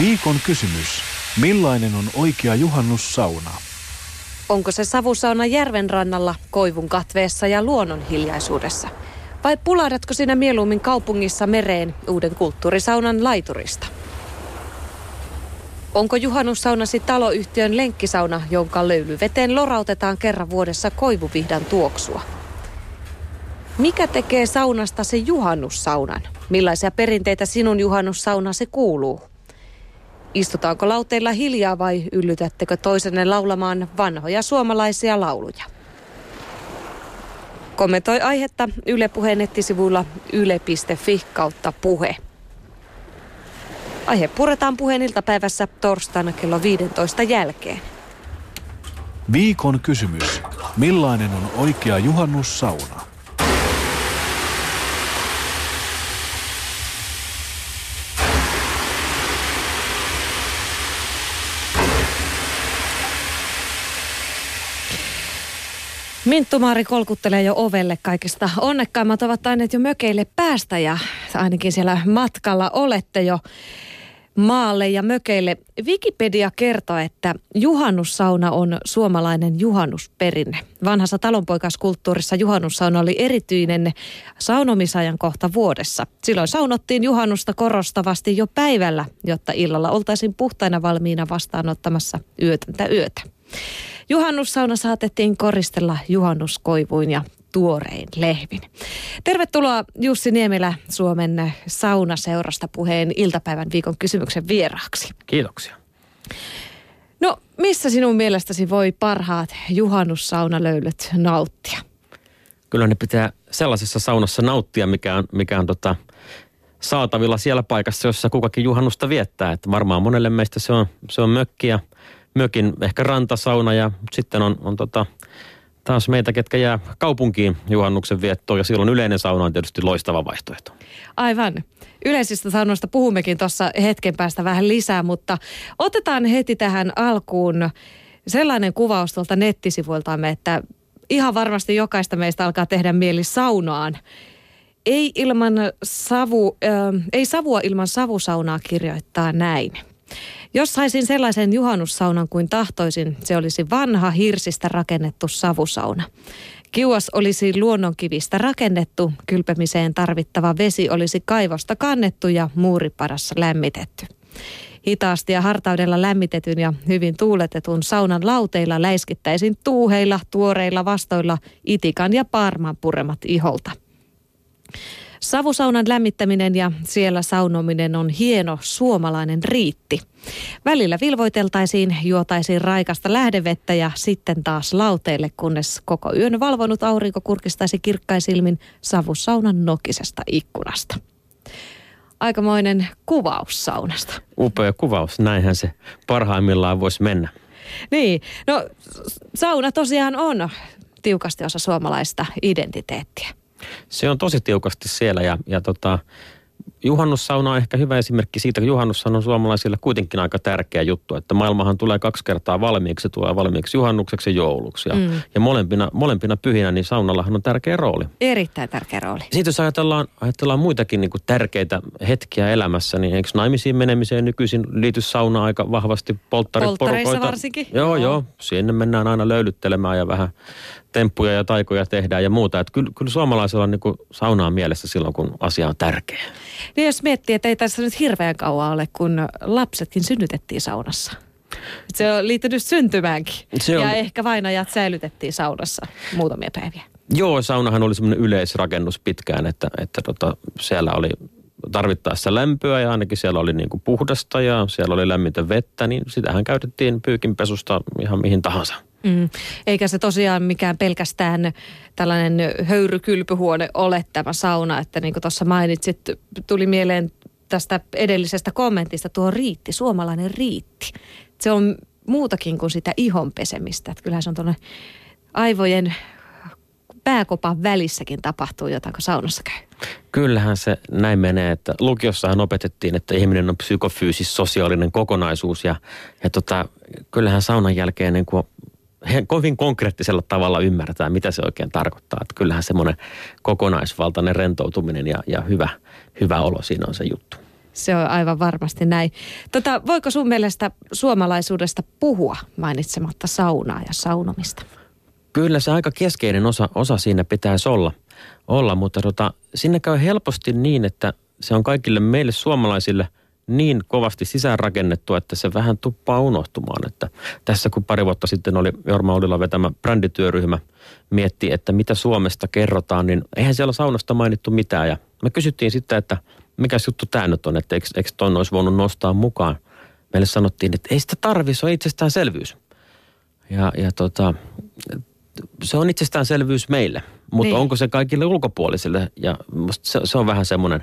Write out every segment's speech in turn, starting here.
Viikon kysymys. Millainen on oikea juhannussauna? Onko se savusauna järven rannalla, koivun katveessa ja luonnon hiljaisuudessa? Vai pulahdatko sinä mieluummin kaupungissa mereen uuden kulttuurisaunan laiturista? Onko juhannussaunasi taloyhtiön lenkkisauna, jonka löylyveteen lorautetaan kerran vuodessa koivuvihdan tuoksua? Mikä tekee saunasta se juhannussaunan? Millaisia perinteitä sinun juhannussaunasi kuuluu? Istutaanko lauteilla hiljaa vai yllytättekö toisenne laulamaan vanhoja suomalaisia lauluja? Kommentoi aihetta Yle Puheen nettisivuilla yle.fi kautta puhe. Aihe puretaan puheen iltapäivässä torstaina kello 15 jälkeen. Viikon kysymys. Millainen on oikea juhannussauna? Minttumaari kolkuttelee jo ovelle kaikista. Onnekkaimmat ovat tainneet jo mökeille päästä ja ainakin siellä matkalla olette jo maalle ja mökeille. Wikipedia kertoo, että juhannussauna on suomalainen juhannusperinne. Vanhassa talonpoikaskulttuurissa juhannussauna oli erityinen saunomisajan kohta vuodessa. Silloin saunottiin juhannusta korostavasti jo päivällä, jotta illalla oltaisiin puhtaina valmiina vastaanottamassa yötöntä yötä. Juhannussauna saatettiin koristella juhannuskoivuin ja tuorein lehvin. Tervetuloa Jussi Niemelä Suomen saunaseurasta puheen iltapäivän viikon kysymyksen vieraaksi. Kiitoksia. No, missä sinun mielestäsi voi parhaat juhannussaunalöylyt nauttia? Kyllä ne pitää sellaisessa saunassa nauttia, mikä on, mikä on tota, saatavilla siellä paikassa, jossa kukakin juhannusta viettää. Että varmaan monelle meistä se on, se on mökki ja mökin ehkä rantasauna ja sitten on, on tota, taas meitä, ketkä jää kaupunkiin juhannuksen viettoon ja silloin yleinen sauna on tietysti loistava vaihtoehto. Aivan. Yleisistä saunoista puhummekin tuossa hetken päästä vähän lisää, mutta otetaan heti tähän alkuun sellainen kuvaus tuolta nettisivuiltamme, että ihan varmasti jokaista meistä alkaa tehdä mieli saunaan. Ei, ilman savu, äh, ei savua ilman savusaunaa kirjoittaa näin. Jos saisin sellaisen juhannussaunan kuin tahtoisin, se olisi vanha hirsistä rakennettu savusauna. Kiuas olisi luonnonkivistä rakennettu, kylpemiseen tarvittava vesi olisi kaivosta kannettu ja muuripadassa lämmitetty. Hitaasti ja hartaudella lämmitetyn ja hyvin tuuletetun saunan lauteilla läiskittäisin tuuheilla, tuoreilla vastoilla itikan ja parman puremat iholta. Savusaunan lämmittäminen ja siellä saunominen on hieno suomalainen riitti. Välillä vilvoiteltaisiin, juotaisiin raikasta lähdevettä ja sitten taas lauteille, kunnes koko yön valvonut aurinko kurkistaisi kirkkaisilmin savusaunan nokisesta ikkunasta. Aikamoinen kuvaus saunasta. Upea kuvaus, näinhän se parhaimmillaan voisi mennä. Niin, no sauna tosiaan on tiukasti osa suomalaista identiteettiä. Se on tosi tiukasti siellä ja, ja tota, juhannussauna on ehkä hyvä esimerkki siitä, että juhannussauna on suomalaisille kuitenkin aika tärkeä juttu, että maailmahan tulee kaksi kertaa valmiiksi, se tulee valmiiksi juhannukseksi ja jouluksi. Ja, mm. ja molempina, molempina pyhinä niin saunallahan on tärkeä rooli. Erittäin tärkeä rooli. Sitten jos ajatellaan, ajatellaan muitakin niin kuin tärkeitä hetkiä elämässä, niin eikö naimisiin menemiseen nykyisin liity sauna aika vahvasti polttariporukoita? varsinkin. Joo, joo. Sinne mennään aina löylyttelemään ja vähän temppuja ja taikoja tehdään ja muuta. Että kyllä, kyllä suomalaisella on niin saunaa mielessä silloin, kun asia on tärkeä. Niin jos miettii, että ei tässä nyt hirveän kauan ole, kun lapsetkin synnytettiin saunassa. Se on liittynyt syntymäänkin. Se on... Ja ehkä vainajat säilytettiin saunassa muutamia päiviä. Joo, saunahan oli semmoinen yleisrakennus pitkään, että, että tota, siellä oli tarvittaessa lämpöä ja ainakin siellä oli niin kuin puhdasta ja siellä oli lämmintä vettä, niin sitähän käytettiin pyykinpesusta ihan mihin tahansa. Mm. Eikä se tosiaan mikään pelkästään tällainen höyrykylpyhuone ole tämä sauna, että niin kuin tuossa mainitsit, tuli mieleen tästä edellisestä kommentista tuo riitti, suomalainen riitti. Se on muutakin kuin sitä ihon pesemistä. Että kyllähän se on tuonne aivojen pääkopan välissäkin tapahtuu jotain, kun saunassa käy. Kyllähän se näin menee, että lukiossahan opetettiin, että ihminen on psykofyysis sosiaalinen kokonaisuus ja, ja tota, kyllähän saunan jälkeen niin kuin kovin konkreettisella tavalla ymmärtää, mitä se oikein tarkoittaa. Että kyllähän semmoinen kokonaisvaltainen rentoutuminen ja, ja hyvä, hyvä olo siinä on se juttu. Se on aivan varmasti näin. Tota, voiko sun mielestä suomalaisuudesta puhua mainitsematta saunaa ja saunomista? Kyllä se aika keskeinen osa, osa siinä pitäisi olla, olla mutta tota, sinne käy helposti niin, että se on kaikille meille suomalaisille niin kovasti sisäänrakennettu, että se vähän tuppaa unohtumaan. Että tässä kun pari vuotta sitten oli Jorma Olilla vetämä brändityöryhmä mietti, että mitä Suomesta kerrotaan, niin eihän siellä saunasta mainittu mitään. Ja me kysyttiin sitten, että mikä juttu tämä nyt on, että eikö, eikö ton olisi voinut nostaa mukaan. Meille sanottiin, että ei sitä tarvi, se on itsestäänselvyys. Ja, ja tota, se on itsestäänselvyys meille, mutta niin. onko se kaikille ulkopuolisille? Ja se, se on vähän semmoinen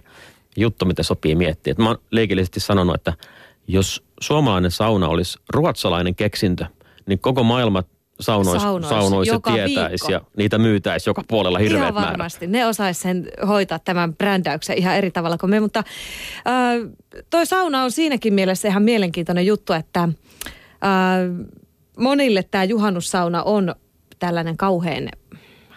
juttu, mitä sopii miettiä. Et mä oon leikillisesti sanonut, että jos suomalainen sauna olisi ruotsalainen keksintö, niin koko maailma saunoisi, saunoisi, saunoisi ja tietäisi viikko. ja niitä myytäisi joka puolella hirveät Ihan varmasti. Määrät. Ne osaisi sen hoitaa tämän brändäyksen ihan eri tavalla kuin me, mutta äh, toi sauna on siinäkin mielessä ihan mielenkiintoinen juttu, että äh, monille tämä juhannussauna on tällainen kauhean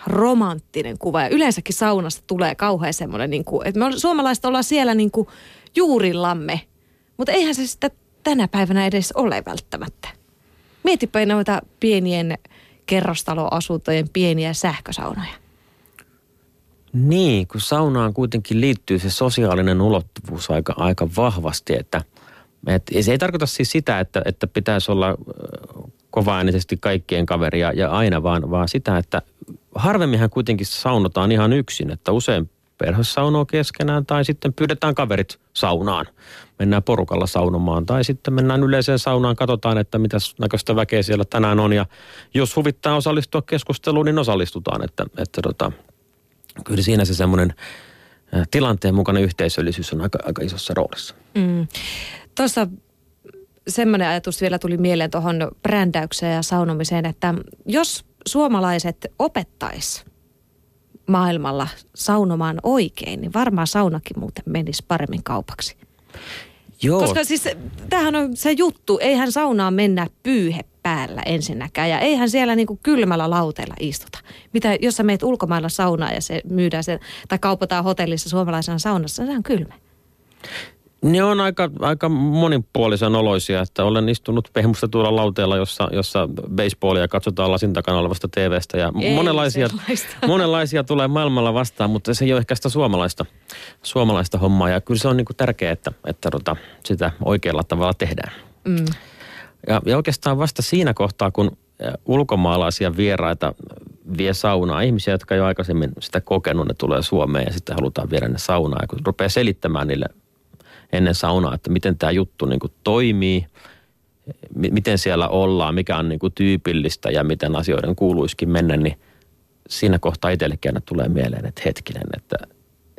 romanttinen kuva. Ja yleensäkin saunasta tulee kauhean semmoinen, niin kuin, että me suomalaiset ollaan siellä niin kuin juurillamme. Mutta eihän se sitä tänä päivänä edes ole välttämättä. Mietipä noita pienien kerrostaloasuntojen pieniä sähkösaunoja. Niin, kun saunaan kuitenkin liittyy se sosiaalinen ulottuvuus aika, aika vahvasti, että et, se ei tarkoita siis sitä, että, että pitäisi olla kovaäänisesti kaikkien kaveria ja aina, vaan, vaan sitä, että harvemminhan kuitenkin saunotaan ihan yksin, että usein perhe saunoo keskenään tai sitten pyydetään kaverit saunaan. Mennään porukalla saunomaan tai sitten mennään yleiseen saunaan, katsotaan, että mitä näköistä väkeä siellä tänään on ja jos huvittaa osallistua keskusteluun, niin osallistutaan, että, että tota, kyllä siinä se semmoinen tilanteen mukainen yhteisöllisyys on aika, aika isossa roolissa. Mm. Tuossa semmoinen ajatus vielä tuli mieleen tuohon brändäykseen ja saunomiseen, että jos suomalaiset opettais maailmalla saunomaan oikein, niin varmaan saunakin muuten menisi paremmin kaupaksi. Joo. Koska siis tämähän on se juttu, eihän saunaan mennä pyyhe päällä ensinnäkään. Ja eihän siellä niinku kylmällä lauteella istuta. Mitä, jos sä meet ulkomailla saunaan ja se myydään se, tai kaupataan hotellissa suomalaisena saunassa, se on kylmä. Ne on aika, aika monipuolisen oloisia, että olen istunut pehmustetuilla lauteella, jossa, jossa baseballia katsotaan lasin takana olevasta TVstä ja ei monenlaisia, monenlaisia tulee maailmalla vastaan, mutta se ei ole ehkä sitä suomalaista, suomalaista hommaa ja kyllä se on niin tärkeää, että, että tota, sitä oikealla tavalla tehdään. Mm. Ja, ja oikeastaan vasta siinä kohtaa, kun ulkomaalaisia vieraita vie saunaa, ihmisiä, jotka jo aikaisemmin sitä kokenut, ne tulee Suomeen ja sitten halutaan viedä ne saunaa. Ja kun rupeaa selittämään niille ennen saunaa, että miten tämä juttu niin kuin toimii, miten siellä ollaan, mikä on niin kuin tyypillistä ja miten asioiden kuuluisikin mennä, niin siinä kohtaa itsellekin tulee mieleen, että hetkinen, että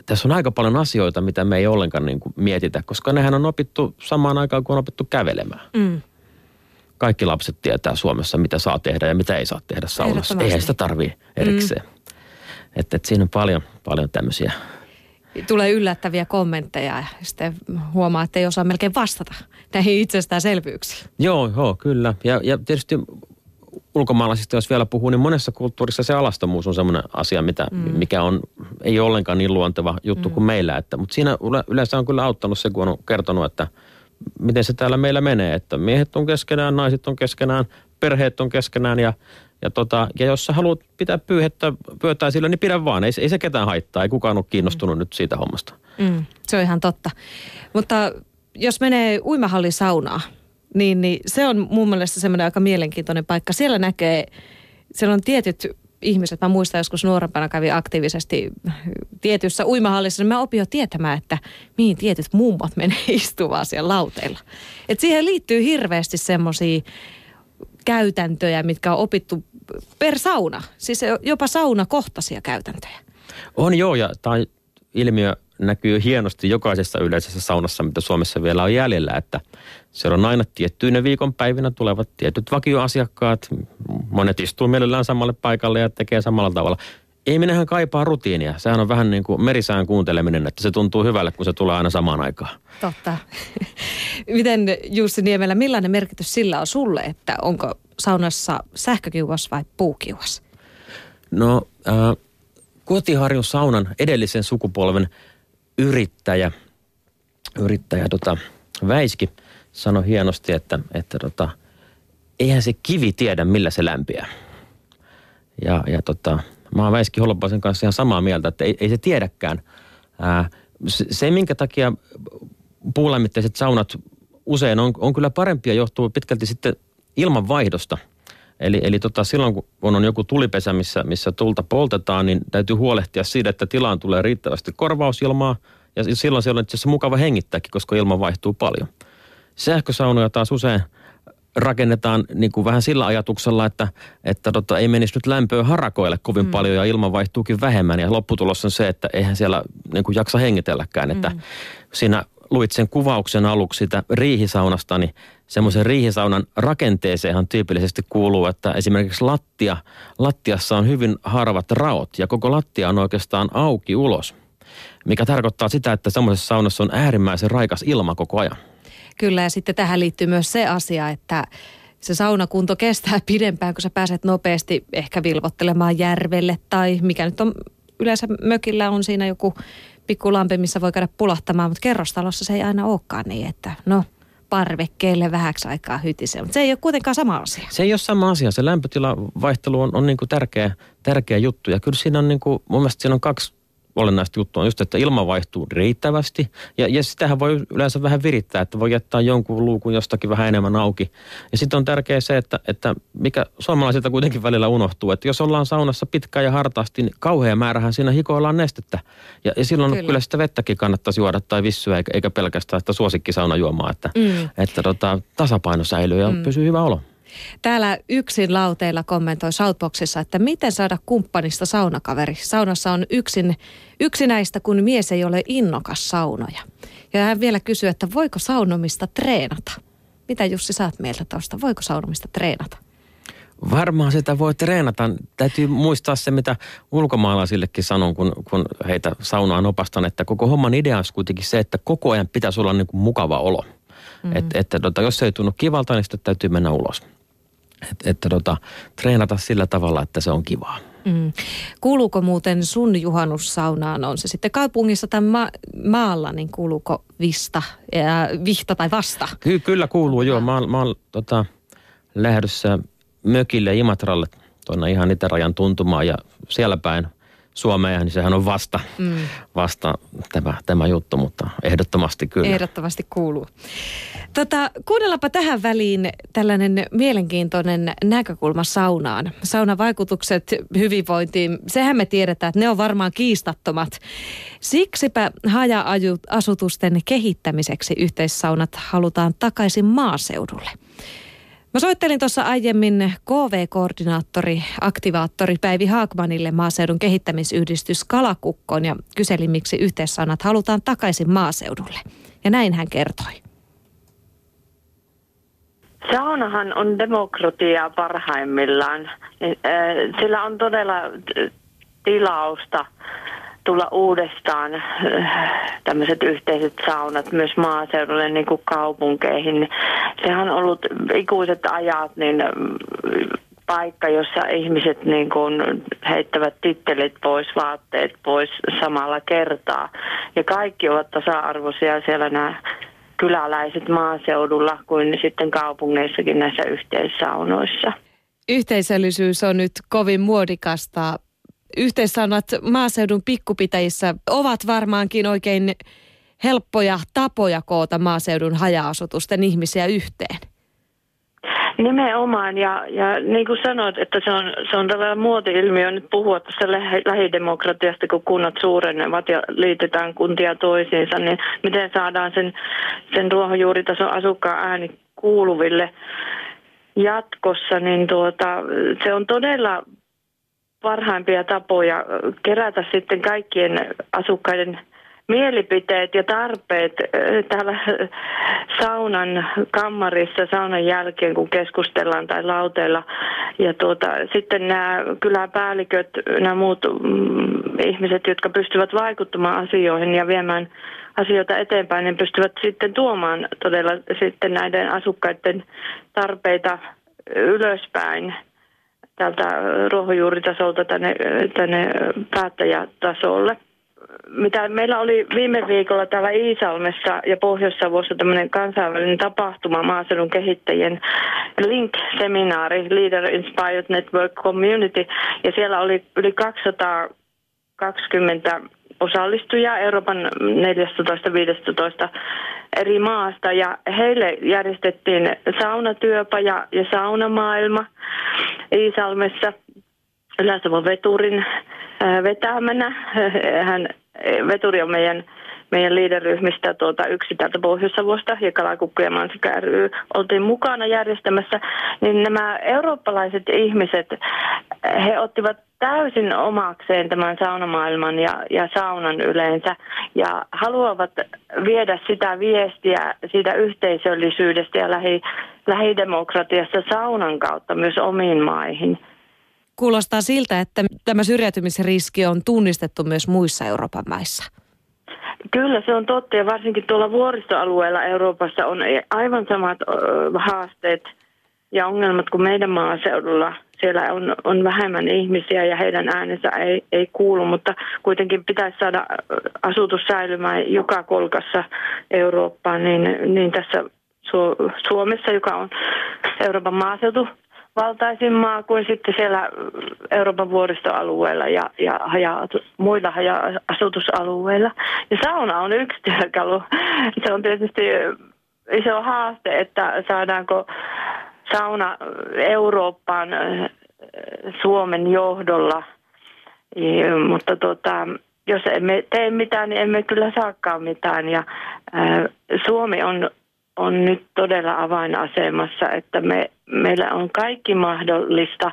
tässä on aika paljon asioita, mitä me ei ollenkaan niin kuin mietitä, koska nehän on opittu samaan aikaan, kun on opittu kävelemään. Mm. Kaikki lapset tietää Suomessa, mitä saa tehdä ja mitä ei saa tehdä saunassa. Eihän sitä tarvii erikseen. Mm. Että et siinä on paljon, paljon tämmöisiä tulee yllättäviä kommentteja ja sitten huomaa, että ei osaa melkein vastata näihin itsestäänselvyyksiin. Joo, joo, kyllä. Ja, ja tietysti ulkomaalaisista, jos vielä puhuu, niin monessa kulttuurissa se alastomuus on semmoinen asia, mitä, mm. mikä on, ei ole ollenkaan niin luonteva juttu mm. kuin meillä. Että, mutta siinä yleensä on kyllä auttanut se, kun on kertonut, että miten se täällä meillä menee, että miehet on keskenään, naiset on keskenään, perheet on keskenään ja ja, tota, ja jos sä haluat pitää pyyhettä, pyytää sillä, niin pidä vaan. Ei, ei se ketään haittaa. Ei kukaan ole kiinnostunut mm. nyt siitä hommasta. Mm, se on ihan totta. Mutta jos menee uimahallisaunaa, niin, niin se on mun mielestä semmoinen aika mielenkiintoinen paikka. Siellä näkee, siellä on tietyt ihmiset, mä muistan joskus nuorempana kävi aktiivisesti tietyssä uimahallissa, niin mä opin jo tietämään, että mihin tietyt mummot menee istumaan siellä lauteilla. Et siihen liittyy hirveästi semmoisia käytäntöjä, mitkä on opittu per sauna. Siis jopa saunakohtaisia käytäntöjä. On joo, ja tämä ilmiö näkyy hienosti jokaisessa yleisessä saunassa, mitä Suomessa vielä on jäljellä, että siellä on aina tiettyinä viikonpäivinä tulevat tietyt vakioasiakkaat. Monet istuu mielellään samalle paikalle ja tekee samalla tavalla ei minähän kaipaa rutiinia. Sehän on vähän niin kuin merisään kuunteleminen, että se tuntuu hyvälle, kun se tulee aina samaan aikaan. Totta. Miten Jussi Niemelä, millainen merkitys sillä on sulle, että onko saunassa sähkökiuas vai puukiuas? No, äh, Kotiharjun saunan edellisen sukupolven yrittäjä yrittäjä tota, Väiski sanoi hienosti, että, että tota, eihän se kivi tiedä, millä se lämpiää. Ja, ja tota, mä oon Väiski Holopaisen kanssa ihan samaa mieltä, että ei, ei se tiedäkään. Ää, se, se, minkä takia puulämmitteiset saunat usein on, on kyllä parempia, johtuu pitkälti sitten ilmanvaihdosta. Eli, eli tota, silloin kun on joku tulipesä, missä, missä tulta poltetaan, niin täytyy huolehtia siitä, että tilaan tulee riittävästi korvausilmaa. Ja silloin siellä on itse asiassa mukava hengittääkin, koska ilma vaihtuu paljon. Sähkösaunoja taas usein rakennetaan niin kuin vähän sillä ajatuksella, että, että tota, ei menisi nyt lämpöä harakoille kovin mm. paljon ja ilma vaihtuukin vähemmän. Ja lopputulos on se, että eihän siellä niin kuin jaksa hengitelläkään. Mm. Että siinä luit sen kuvauksen aluksi sitä riihisaunasta, niin semmoisen riihisaunan rakenteeseenhan tyypillisesti kuuluu, että esimerkiksi lattia, lattiassa on hyvin harvat raot ja koko lattia on oikeastaan auki ulos. Mikä tarkoittaa sitä, että semmoisessa saunassa on äärimmäisen raikas ilma koko ajan. Kyllä ja sitten tähän liittyy myös se asia, että se saunakunto kestää pidempään, kun sä pääset nopeasti ehkä vilvottelemaan järvelle tai mikä nyt on yleensä mökillä on siinä joku pikku lampi, missä voi käydä pulahtamaan, mutta kerrostalossa se ei aina olekaan niin, että no parvekkeelle vähäksi aikaa hytisee. Mutta se ei ole kuitenkaan sama asia. Se ei ole sama asia. Se lämpötilavaihtelu on, on niin kuin tärkeä, tärkeä juttu. Ja kyllä siinä on, niin kuin, mun mielestä siinä on kaksi olennaista juttua on just, että ilma vaihtuu riittävästi. Ja, ja sitähän voi yleensä vähän virittää, että voi jättää jonkun luukun jostakin vähän enemmän auki. Ja sitten on tärkeää se, että, että mikä suomalaisilta kuitenkin välillä unohtuu, että jos ollaan saunassa pitkään ja hartaasti, niin kauhean määrähän siinä hikoillaan nestettä. Ja, ja silloin kyllä. kyllä sitä vettäkin kannattaisi juoda tai vissyä, eikä, eikä pelkästään sitä suosikkisaunajuomaa, että, mm. että tota, tasapaino säilyy ja mm. pysyy hyvä olo. Täällä yksin lauteilla kommentoi Shoutboxissa, että miten saada kumppanista saunakaveri. Saunassa on yksin, yksinäistä, kun mies ei ole innokas saunoja. Ja hän vielä kysyy, että voiko saunomista treenata? Mitä Jussi saat mieltä tuosta? Voiko saunomista treenata? Varmaan sitä voi treenata. Täytyy muistaa se, mitä ulkomaalaisillekin sanon, kun, kun heitä saunaan opastan, että koko homman idea on kuitenkin se, että koko ajan pitäisi olla niin kuin mukava olo. Mm. Et, että tota, jos se ei tunnu kivalta, niin sitten täytyy mennä ulos. Että, että tota, treenata sillä tavalla, että se on kivaa. Mm. Kuuluuko muuten sun juhannussaunaan, on se sitten kaupungissa tai ma- maalla, niin kuuluuko vista, ja vihta tai vasta? Ky- kyllä kuuluu, joo. Mä, mä oon tota, lähdössä mökille Imatralle tuonne ihan itärajan tuntumaan ja siellä päin – Suomeen, niin sehän on vasta, mm. vasta tämä, tämä juttu, mutta ehdottomasti kyllä. Ehdottomasti kuuluu. Tota, kuunnellapa tähän väliin tällainen mielenkiintoinen näkökulma saunaan. Saunan vaikutukset hyvinvointiin, sehän me tiedetään, että ne on varmaan kiistattomat. Siksipä haja-asutusten kehittämiseksi yhteissaunat halutaan takaisin maaseudulle. Mä soittelin tuossa aiemmin KV-koordinaattori, aktivaattori Päivi Haakmanille maaseudun kehittämisyhdistys Kalakukkoon ja kyselin, miksi yhteissanat halutaan takaisin maaseudulle. Ja näin hän kertoi. Saunahan on demokratia parhaimmillaan. Sillä on todella tilausta tulla uudestaan äh, tämmöiset yhteiset saunat myös maaseudulle niin kuin kaupunkeihin. Sehän on ollut ikuiset ajat niin mm, paikka, jossa ihmiset niin kuin heittävät tittelit pois, vaatteet pois samalla kertaa. Ja kaikki ovat tasa-arvoisia siellä nämä kyläläiset maaseudulla kuin sitten kaupungeissakin näissä yhteissaunoissa. Yhteisöllisyys on nyt kovin muodikasta yhteissaunat maaseudun pikkupitäjissä ovat varmaankin oikein helppoja tapoja koota maaseudun haja-asutusten ihmisiä yhteen. Nimenomaan, ja, ja niin kuin sanoit, että se on, se on tällainen muoti-ilmiö nyt puhua tässä lähidemokratiasta, kun kunnat suurenevat ja liitetään kuntia toisiinsa, niin miten saadaan sen, sen ruohonjuuritason asukkaan ääni kuuluville jatkossa, niin tuota, se on todella parhaimpia tapoja kerätä sitten kaikkien asukkaiden mielipiteet ja tarpeet täällä saunan kammarissa saunan jälkeen, kun keskustellaan tai lauteilla. Ja tuota, sitten nämä kyläpäälliköt, nämä muut mm, ihmiset, jotka pystyvät vaikuttamaan asioihin ja viemään asioita eteenpäin, niin pystyvät sitten tuomaan todella sitten näiden asukkaiden tarpeita ylöspäin tältä ruohonjuuritasolta tänne, tänne päättäjätasolle. mitä meillä oli viime viikolla täällä Iisalmessa ja Pohjois-Savossa tämmöinen kansainvälinen tapahtuma maaseudun kehittäjien Link-seminaari, Leader Inspired Network Community, ja siellä oli yli 220 osallistujaa Euroopan 14-15 eri maasta ja heille järjestettiin saunatyöpaja ja saunamaailma Iisalmessa Yläsavon veturin vetämänä. Hän, veturi on meidän meidän liideryhmistä tuota, yksi täältä Pohjois-Savosta ja Kalakukku ja Mansikka ry oltiin mukana järjestämässä, niin nämä eurooppalaiset ihmiset, he ottivat täysin omakseen tämän saunamaailman ja, ja saunan yleensä ja haluavat viedä sitä viestiä siitä yhteisöllisyydestä ja lähi, lähidemokratiasta saunan kautta myös omiin maihin. Kuulostaa siltä, että tämä syrjäytymisriski on tunnistettu myös muissa Euroopan maissa. Kyllä se on totta ja varsinkin tuolla vuoristoalueella Euroopassa on aivan samat haasteet ja ongelmat kuin meidän maaseudulla. Siellä on, on vähemmän ihmisiä ja heidän äänensä ei, ei kuulu, mutta kuitenkin pitäisi saada asutus säilymään joka kolkassa Eurooppaan, niin, niin tässä Suomessa, joka on Euroopan maaseutu valtaisin maa kuin sitten siellä Euroopan vuoristoalueella ja, ja haja, muilla haja-asutusalueilla. Ja sauna on yksi työkalu. Se on tietysti iso haaste, että saadaanko sauna Eurooppaan Suomen johdolla. Mutta tota, jos emme tee mitään, niin emme kyllä saakaan mitään. Ja, ää, Suomi on on nyt todella avainasemassa, että me, meillä on kaikki mahdollista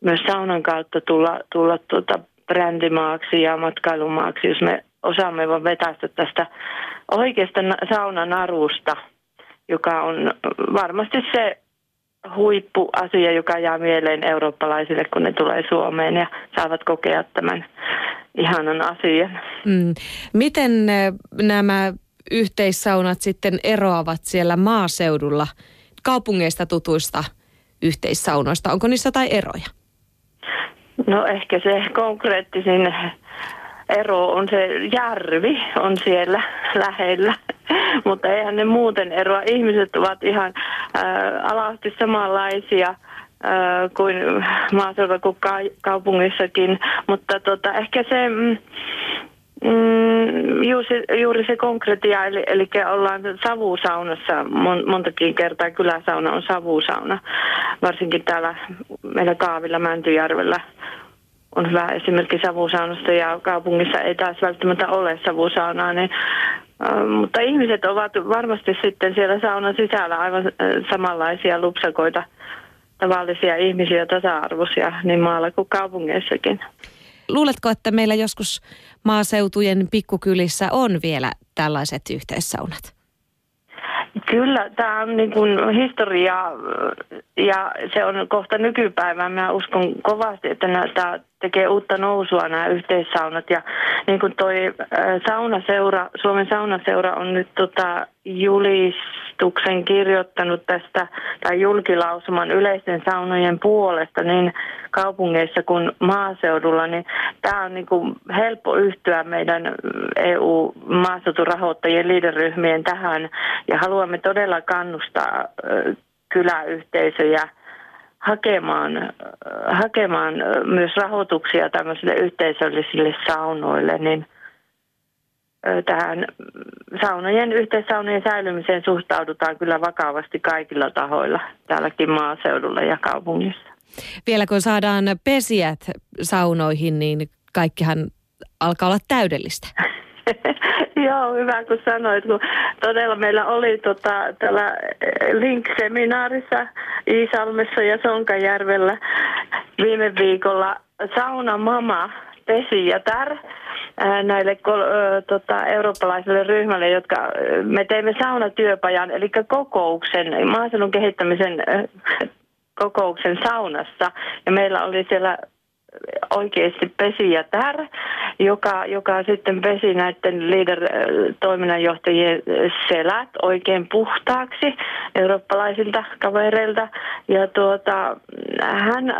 myös saunan kautta tulla, tulla tuota brändimaaksi ja matkailumaaksi, jos me osaamme vaan vetästä tästä oikeasta saunanarusta, joka on varmasti se huippuasia, joka jää mieleen eurooppalaisille, kun ne tulee Suomeen ja saavat kokea tämän ihanan asian. Mm. Miten eh, nämä yhteissaunat sitten eroavat siellä maaseudulla kaupungeista tutuista yhteissaunoista? Onko niissä jotain eroja? No ehkä se konkreettisin ero on se järvi on siellä lähellä, mutta eihän ne muuten eroa. Ihmiset ovat ihan äh, alasti samanlaisia äh, kuin maaseudulla kuin ka- kaupungissakin, mutta tota, ehkä se... Mm, Mm, juuri, se, juuri se konkretia, eli, eli ollaan savusaunassa mon, montakin kertaa. Kyläsauna on savusauna, varsinkin täällä meillä Kaavilla Mäntyjärvellä on hyvä esimerkki savusaunasta ja kaupungissa ei taas välttämättä ole savusaunaa, niin, äh, mutta ihmiset ovat varmasti sitten siellä saunan sisällä aivan äh, samanlaisia lupsakoita, tavallisia ihmisiä, tasa-arvoisia niin maalla kuin kaupungeissakin. Luuletko, että meillä joskus maaseutujen pikkukylissä on vielä tällaiset yhteissaunat? Kyllä, tämä on niin kuin historia ja se on kohta nykypäivää. Mä uskon kovasti, että tämä tekee uutta nousua nämä yhteissaunat. Ja niin kuin toi saunaseura, Suomen saunaseura on nyt tota julistuksen kirjoittanut tästä tai julkilausuman yleisten saunojen puolesta niin kaupungeissa kuin maaseudulla, niin tämä on niin kuin helppo yhtyä meidän EU-maaseuturahoittajien liideryhmien tähän. Ja haluamme todella kannustaa kyläyhteisöjä – hakemaan, hakemaan myös rahoituksia tämmöisille yhteisöllisille saunoille, niin tähän saunojen, yhteissaunojen säilymiseen suhtaudutaan kyllä vakavasti kaikilla tahoilla täälläkin maaseudulla ja kaupungissa. Vielä kun saadaan pesijät saunoihin, niin kaikkihan alkaa olla täydellistä. Joo, hyvä kun sanoit, kun todella meillä oli tota, tällä eh, Link-seminaarissa Iisalmessa ja Sonkajärvellä viime viikolla sauna mama Pesi ja Tär eh, näille kol, ö, tota, eurooppalaisille ryhmälle, jotka me teimme saunatyöpajan, eli kokouksen, maaseudun kehittämisen kokouksen saunassa. Ja meillä oli siellä oikeasti pesi tär, joka, joka sitten pesi näiden leader-toiminnanjohtajien selät oikein puhtaaksi eurooppalaisilta kavereilta. Ja tuota, hän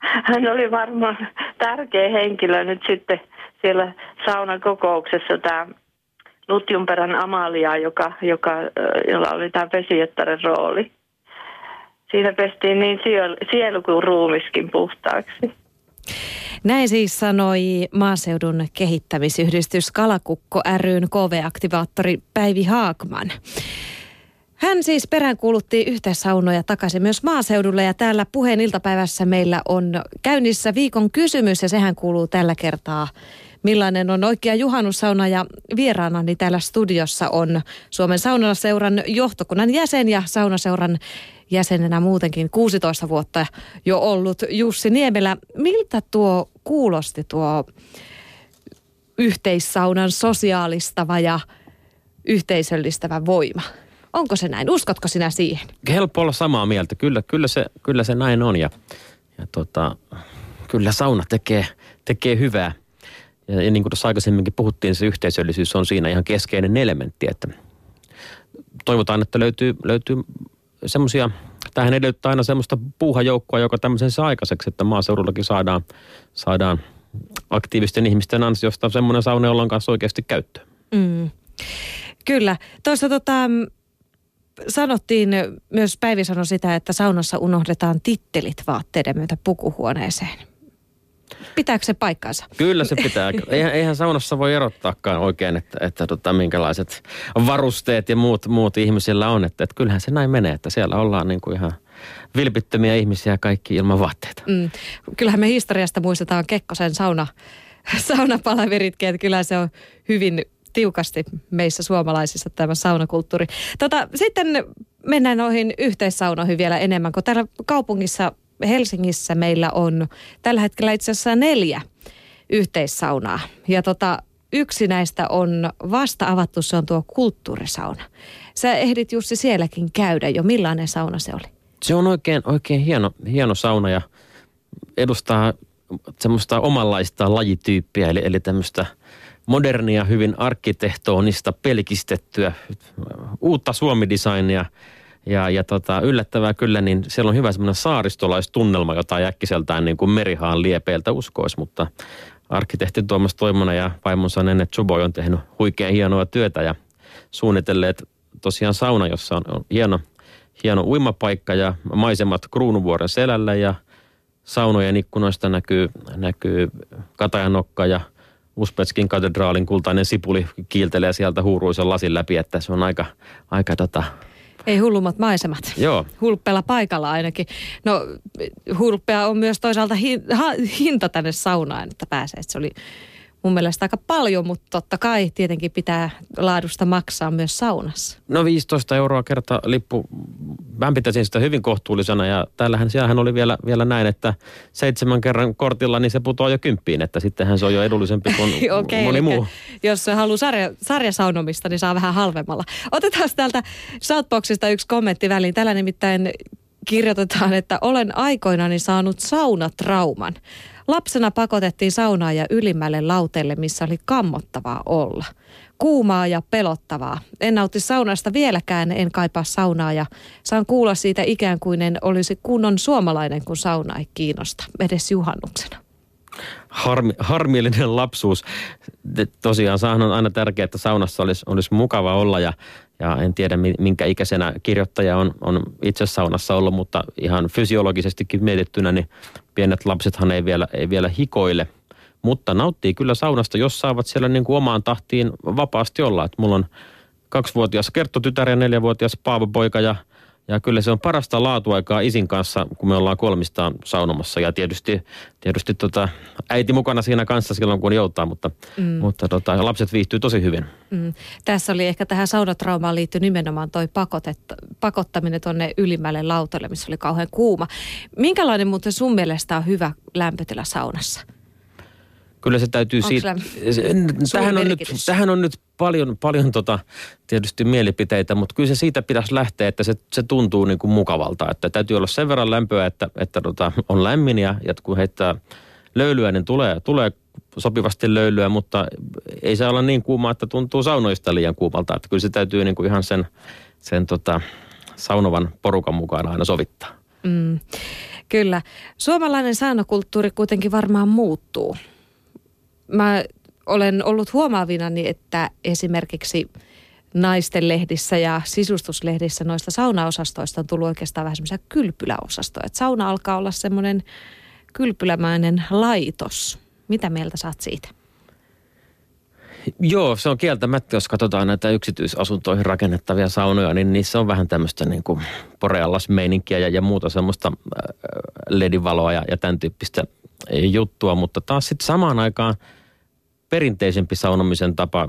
hän oli varmaan tärkeä henkilö nyt sitten siellä saunakokouksessa tämä Lutjunperän Amalia, joka, joka, jolla oli tämä vesijöttären rooli. Siinä pestiin niin sielu kuin ruumiskin puhtaaksi. Näin siis sanoi maaseudun kehittämisyhdistys Kalakukko ryn KV-aktivaattori Päivi Haakman. Hän siis peräänkuulutti yhteissaunoja takaisin myös maaseudulle ja täällä puheen iltapäivässä meillä on käynnissä viikon kysymys ja sehän kuuluu tällä kertaa millainen on oikea juhannussauna ja vieraanani täällä studiossa on Suomen saunaseuran johtokunnan jäsen ja saunaseuran jäsenenä muutenkin 16 vuotta jo ollut Jussi Niemelä. Miltä tuo kuulosti tuo yhteissaunan sosiaalistava ja yhteisöllistävä voima? Onko se näin? Uskotko sinä siihen? Helppo olla samaa mieltä. Kyllä, kyllä, se, kyllä se näin on ja, ja tota, kyllä sauna tekee, tekee hyvää. Ja, ja niin kuin tuossa aikaisemminkin puhuttiin, se yhteisöllisyys on siinä ihan keskeinen elementti, että toivotaan, että löytyy, löytyy semmoisia, tähän edellyttää aina semmoista puuhajoukkoa, joka tämmöisen saa aikaiseksi, että maaseudullakin saadaan, saadaan aktiivisten ihmisten ansiosta semmoinen sauna, jolla on kanssa oikeasti käyttöä. Mm. Kyllä. Tuossa tota, sanottiin, myös Päivi sanoi sitä, että saunassa unohdetaan tittelit vaatteiden myötä pukuhuoneeseen. Pitääkö se paikkaansa? Kyllä se pitää. Eihän, eihän saunassa voi erottaakaan oikein, että, että tota, minkälaiset varusteet ja muut, muut ihmisillä on. Että, että kyllähän se näin menee, että siellä ollaan niin kuin ihan vilpittömiä ihmisiä kaikki ilman vaatteita. Mm. Kyllähän me historiasta muistetaan Kekkosen sauna, saunapalaveritkin, että kyllä se on hyvin tiukasti meissä suomalaisissa tämä saunakulttuuri. Tota, sitten mennään noihin yhteissaunoihin vielä enemmän, kun täällä kaupungissa Helsingissä meillä on tällä hetkellä itse asiassa neljä yhteissaunaa. Ja tota, yksi näistä on vasta avattu, se on tuo kulttuurisauna. Sä ehdit Jussi sielläkin käydä jo. Millainen sauna se oli? Se on oikein, oikein hieno, hieno sauna ja edustaa semmoista omanlaista lajityyppiä, eli, eli tämmöistä modernia, hyvin arkkitehtonista, pelkistettyä, uutta suomidesignia – ja, ja tota, yllättävää kyllä, niin siellä on hyvä semmoinen saaristolaistunnelma, jota äkkiseltään niin kuin merihaan liepeiltä uskoisi, mutta arkkitehti Tuomas Toimonen ja vaimonsa Nenne Tsuboi on tehnyt huikean hienoa työtä ja suunnitelleet tosiaan sauna, jossa on, on hieno, hieno uimapaikka ja maisemat Kruunuvuoren selällä ja saunojen ikkunoista näkyy, näkyy Katajanokka ja Uspetskin katedraalin kultainen sipuli kiiltelee sieltä huuruisen lasin läpi, että se on aika, aika tota, ei hullummat maisemat. Joo. Hulppeella paikalla ainakin. No hulppea on myös toisaalta hinta tänne saunaan, että pääsee. Että se oli mun mielestä aika paljon, mutta totta kai tietenkin pitää laadusta maksaa myös saunassa. No 15 euroa kerta lippu. Mä pitäisin sitä hyvin kohtuullisena ja täällähän siellähän oli vielä, vielä näin, että seitsemän kerran kortilla niin se putoaa jo kymppiin, että sittenhän se on jo edullisempi kuin okay, moni muu. Jos haluaa sarja, sarjasaunomista, niin saa vähän halvemmalla. Otetaan täältä Shoutboxista yksi kommentti väliin. Tällä nimittäin kirjoitetaan, että olen aikoinani saanut saunatrauman. Lapsena pakotettiin saunaa ja ylimmälle lauteelle, missä oli kammottavaa olla. Kuumaa ja pelottavaa. En nauti saunasta vieläkään, en kaipaa saunaa ja saan kuulla siitä ikään kuin en olisi kunnon suomalainen, kun sauna ei kiinnosta, edes juhannuksena. Harmi, harmillinen lapsuus. Tosiaan saahan on aina tärkeää, että saunassa olisi, olisi mukava olla ja ja en tiedä minkä ikäisenä kirjoittaja on, on itse saunassa ollut, mutta ihan fysiologisestikin mietittynä, niin pienet lapsethan ei vielä, ei vielä hikoile. Mutta nauttii kyllä saunasta, jos saavat siellä niin kuin omaan tahtiin vapaasti olla. Et mulla on kaksivuotias Kerttu-tytär ja neljävuotias Paavo-poika ja ja kyllä se on parasta laatuaikaa isin kanssa, kun me ollaan kolmistaan saunomassa. Ja tietysti, tietysti tota, äiti mukana siinä kanssa silloin, kun joutaa, mutta, mm. mutta tota, lapset viihtyy tosi hyvin. Mm. Tässä oli ehkä tähän saunatraumaan liittyy nimenomaan toi pakottaminen tuonne ylimmälle lautalle, missä oli kauhean kuuma. Minkälainen muuten sun mielestä on hyvä lämpötila saunassa? Kyllä se täytyy siitä, tähän on, nyt, tähän on nyt paljon, paljon tota, tietysti mielipiteitä, mutta kyllä se siitä pitäisi lähteä, että se, se tuntuu niin kuin mukavalta. Että täytyy olla sen verran lämpöä, että, että tota, on lämmin ja, ja kun heittää löylyä, niin tulee, tulee sopivasti löylyä, mutta ei se olla niin kuuma, että tuntuu saunoista liian kuumalta. Että kyllä se täytyy niin kuin ihan sen, sen tota, saunovan porukan mukaan aina sovittaa. Mm. Kyllä. Suomalainen saunakulttuuri kuitenkin varmaan muuttuu. Mä olen ollut huomaavinani, että esimerkiksi naisten lehdissä ja sisustuslehdissä noista saunaosastoista on tullut oikeastaan vähän semmoisia kylpyläosastoja. Että sauna alkaa olla semmoinen kylpylämäinen laitos. Mitä mieltä saat siitä? Joo, se on kieltämättä, jos katsotaan näitä yksityisasuntoihin rakennettavia saunoja, niin niissä on vähän tämmöistä niin kuin poreallasmeininkiä ja, ja muuta semmoista äh, ledivaloa ja, ja tämän tyyppistä juttua, mutta taas sitten samaan aikaan perinteisempi saunomisen tapa,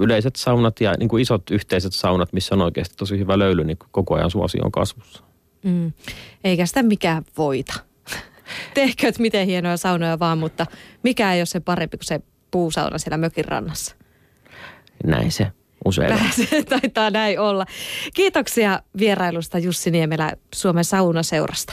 yleiset saunat ja niin kuin isot yhteiset saunat, missä on oikeasti tosi hyvä löyly, niin koko ajan suosio on kasvussa. Mm. Eikä sitä mikään voita. Tehkööt miten hienoja saunoja vaan, mutta mikä ei ole se parempi kuin se puusauna siellä mökin rannassa. Näin se usein se taitaa näin olla. Kiitoksia vierailusta Jussi Niemelä Suomen saunaseurasta.